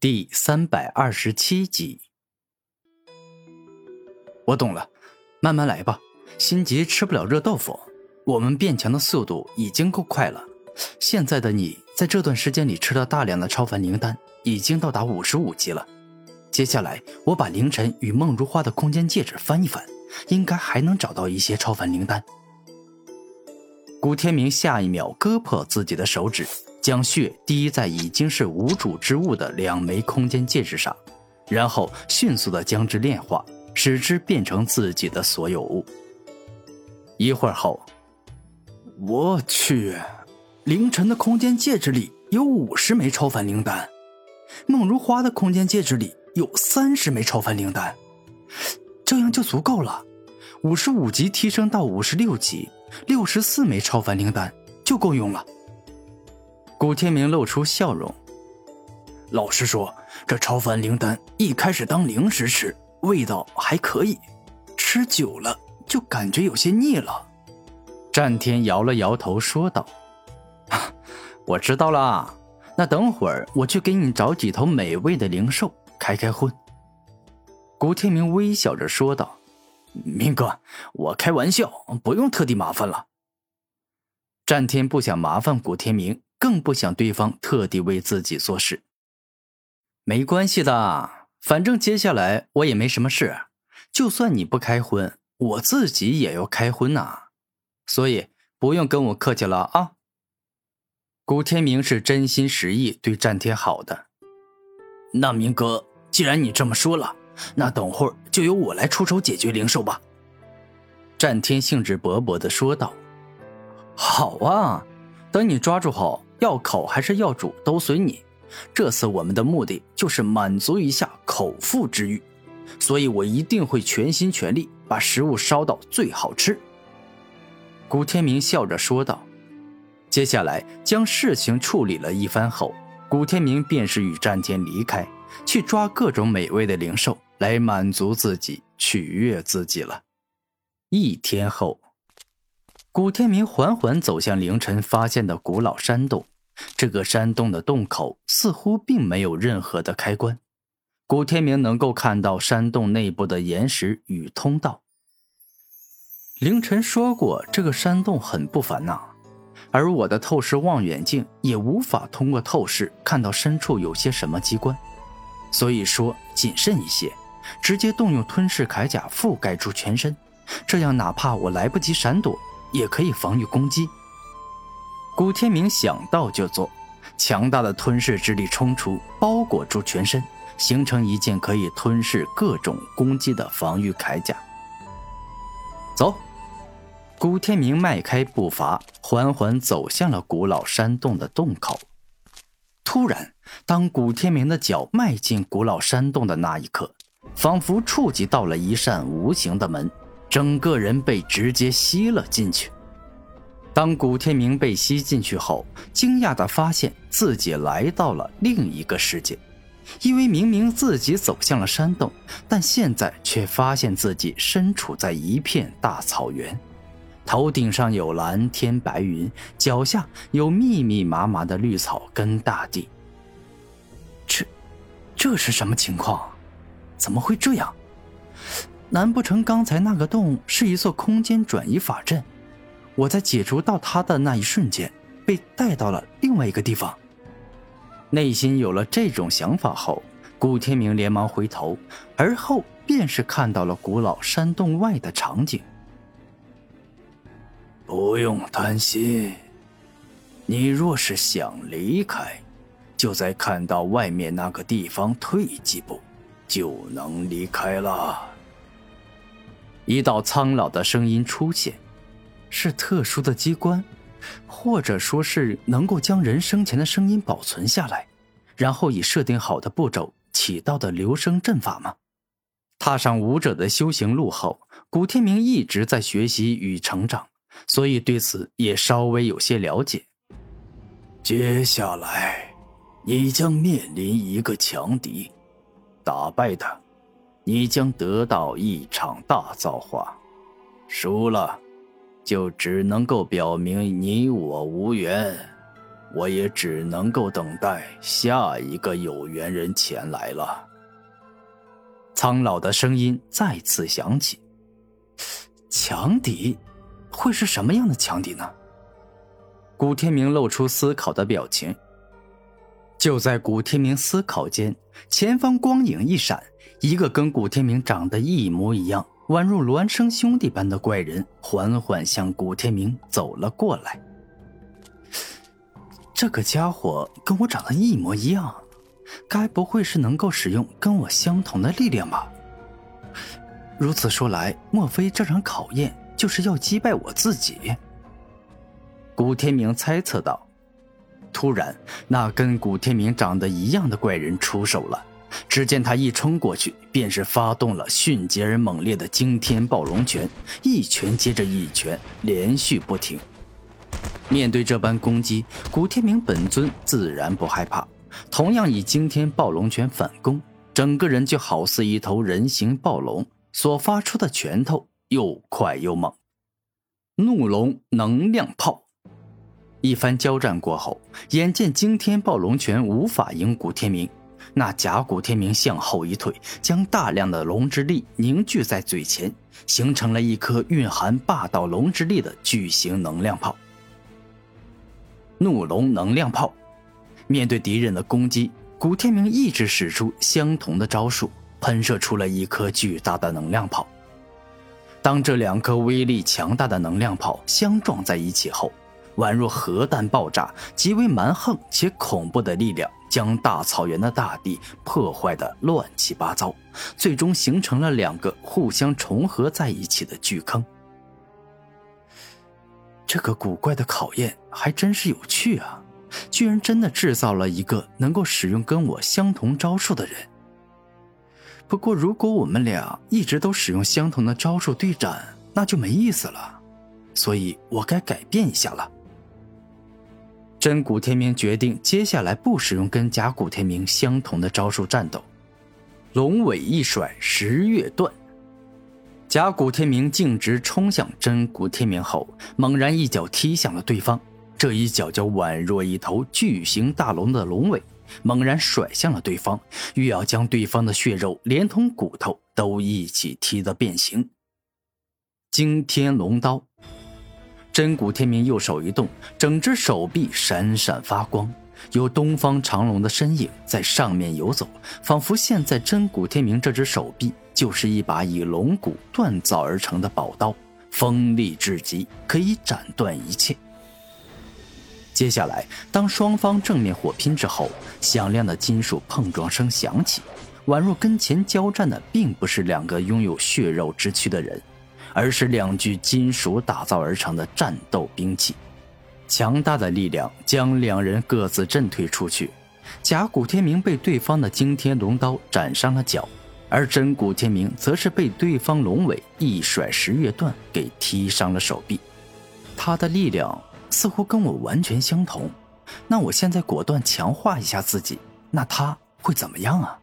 第三百二十七集，我懂了，慢慢来吧。心急吃不了热豆腐。我们变强的速度已经够快了。现在的你在这段时间里吃了大量的超凡灵丹，已经到达五十五级了。接下来，我把凌晨与梦如花的空间戒指翻一翻，应该还能找到一些超凡灵丹。古天明下一秒割破自己的手指。将血滴在已经是无主之物的两枚空间戒指上，然后迅速的将之炼化，使之变成自己的所有物。一会儿后，我去，凌晨的空间戒指里有五十枚超凡灵丹，梦如花的空间戒指里有三十枚超凡灵丹，这样就足够了。五十五级提升到五十六级，六十四枚超凡灵丹就够用了。古天明露出笑容。老实说，这超凡灵丹一开始当零食吃，味道还可以；吃久了就感觉有些腻了。战天摇了摇头说道：“我知道了，那等会儿我去给你找几头美味的灵兽开开荤。”古天明微笑着说道：“明哥，我开玩笑，不用特地麻烦了。”战天不想麻烦古天明。更不想对方特地为自己做事。没关系的，反正接下来我也没什么事。就算你不开荤，我自己也要开荤呐。所以不用跟我客气了啊。古天明是真心实意对战天好的。那明哥，既然你这么说了，那等会儿就由我来出手解决灵兽吧。战天兴致勃勃的说道：“好啊，等你抓住后。”要烤还是要煮都随你。这次我们的目的就是满足一下口腹之欲，所以我一定会全心全力把食物烧到最好吃。古天明笑着说道。接下来将事情处理了一番后，古天明便是与战天离开，去抓各种美味的灵兽来满足自己、取悦自己了。一天后，古天明缓缓走向凌晨发现的古老山洞。这个山洞的洞口似乎并没有任何的开关，古天明能够看到山洞内部的岩石与通道。凌晨说过，这个山洞很不凡呐，而我的透视望远镜也无法通过透视看到深处有些什么机关，所以说谨慎一些，直接动用吞噬铠甲覆盖住全身，这样哪怕我来不及闪躲，也可以防御攻击。古天明想到就做，强大的吞噬之力冲出，包裹住全身，形成一件可以吞噬各种攻击的防御铠甲。走，古天明迈开步伐，缓缓走向了古老山洞的洞口。突然，当古天明的脚迈进古老山洞的那一刻，仿佛触及到了一扇无形的门，整个人被直接吸了进去。当古天明被吸进去后，惊讶地发现自己来到了另一个世界，因为明明自己走向了山洞，但现在却发现自己身处在一片大草原，头顶上有蓝天白云，脚下有密密麻麻的绿草跟大地。这，这是什么情况？怎么会这样？难不成刚才那个洞是一座空间转移法阵？我在解除到他的那一瞬间，被带到了另外一个地方。内心有了这种想法后，古天明连忙回头，而后便是看到了古老山洞外的场景。不用担心，你若是想离开，就在看到外面那个地方退几步，就能离开了。一道苍老的声音出现。是特殊的机关，或者说是能够将人生前的声音保存下来，然后以设定好的步骤起到的留声阵法吗？踏上武者的修行路后，古天明一直在学习与成长，所以对此也稍微有些了解。接下来，你将面临一个强敌，打败他，你将得到一场大造化；输了。就只能够表明你我无缘，我也只能够等待下一个有缘人前来了。苍老的声音再次响起：“强敌，会是什么样的强敌呢？”古天明露出思考的表情。就在古天明思考间，前方光影一闪，一个跟古天明长得一模一样、宛如孪生兄弟般的怪人缓缓向古天明走了过来。这个家伙跟我长得一模一样，该不会是能够使用跟我相同的力量吧？如此说来，莫非这场考验就是要击败我自己？古天明猜测道。突然，那跟古天明长得一样的怪人出手了。只见他一冲过去，便是发动了迅捷而猛烈的惊天暴龙拳，一拳接着一拳，连续不停。面对这般攻击，古天明本尊自然不害怕，同样以惊天暴龙拳反攻，整个人就好似一头人形暴龙，所发出的拳头又快又猛。怒龙能量炮。一番交战过后，眼见惊天暴龙拳无法赢古天明，那甲骨天明向后一退，将大量的龙之力凝聚在嘴前，形成了一颗蕴含霸道龙之力的巨型能量炮。怒龙能量炮，面对敌人的攻击，古天明一直使出相同的招数，喷射出了一颗巨大的能量炮。当这两颗威力强大的能量炮相撞在一起后，宛若核弹爆炸，极为蛮横且恐怖的力量，将大草原的大地破坏的乱七八糟，最终形成了两个互相重合在一起的巨坑。这个古怪的考验还真是有趣啊！居然真的制造了一个能够使用跟我相同招数的人。不过，如果我们俩一直都使用相同的招数对战，那就没意思了。所以我该改变一下了。真古天明决定接下来不使用跟假古天明相同的招数战斗，龙尾一甩，十月断。假古天明径直冲向真古天明后，猛然一脚踢向了对方。这一脚就宛若一头巨型大龙的龙尾，猛然甩向了对方，欲要将对方的血肉连同骨头都一起踢得变形。惊天龙刀。真古天明右手一动，整只手臂闪闪发光，有东方长龙的身影在上面游走，仿佛现在真古天明这只手臂就是一把以龙骨锻造而成的宝刀，锋利至极，可以斩断一切。接下来，当双方正面火拼之后，响亮的金属碰撞声响起，宛若跟前交战的并不是两个拥有血肉之躯的人。而是两具金属打造而成的战斗兵器，强大的力量将两人各自震退出去。假古天明被对方的惊天龙刀斩伤了脚，而真古天明则是被对方龙尾一甩十月断给踢伤了手臂。他的力量似乎跟我完全相同，那我现在果断强化一下自己，那他会怎么样啊？